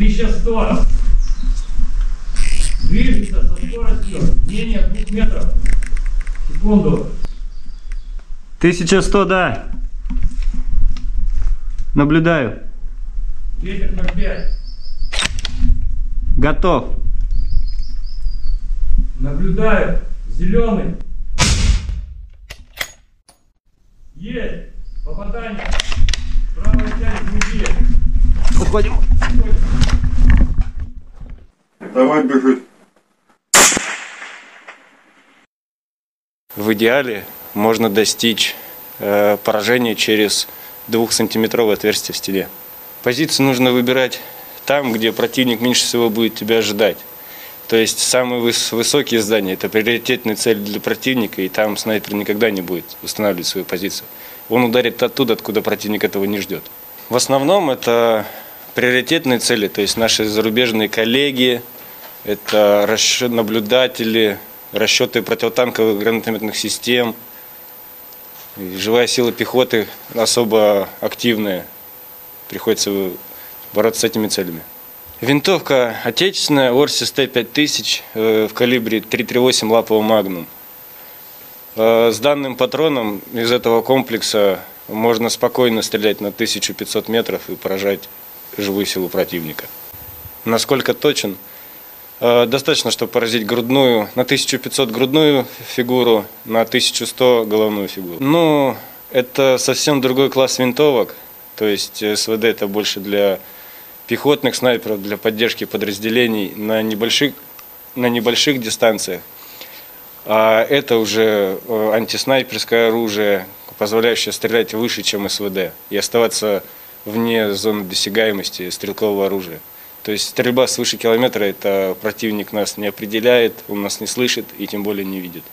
Тысяча сто. Движется со скоростью менее двух метров в секунду. 1100, да. Наблюдаю. Ветер 0,5. Готов. Наблюдаю. Зеленый. Есть. Попадание. Правая часть груди. Уходим. Давай бежит. В идеале можно достичь э, поражения через двухсантиметровое отверстие в стене. Позицию нужно выбирать там, где противник меньше всего будет тебя ожидать. То есть самые выс- высокие здания – это приоритетная цель для противника, и там снайпер никогда не будет устанавливать свою позицию. Он ударит оттуда, откуда противник этого не ждет. В основном это приоритетные цели, то есть наши зарубежные коллеги, это расчет, наблюдатели, расчеты противотанковых гранатометных систем, живая сила пехоты особо активная. Приходится бороться с этими целями. Винтовка отечественная, Орсис Т-5000 э, в калибре 338 лапового магнум. Э, С данным патроном из этого комплекса можно спокойно стрелять на 1500 метров и поражать живую силу противника. Насколько точен? Э, Достаточно, чтобы поразить грудную, на 1500 грудную фигуру, на 1100 головную фигуру. Ну, это совсем другой класс винтовок. То есть э, СВД это больше для пехотных снайперов, для поддержки подразделений на небольших, на небольших дистанциях. А это уже э, антиснайперское оружие, позволяющее стрелять выше, чем СВД, и оставаться вне зоны досягаемости стрелкового оружия. То есть стрельба свыше километра, это противник нас не определяет, он нас не слышит и тем более не видит.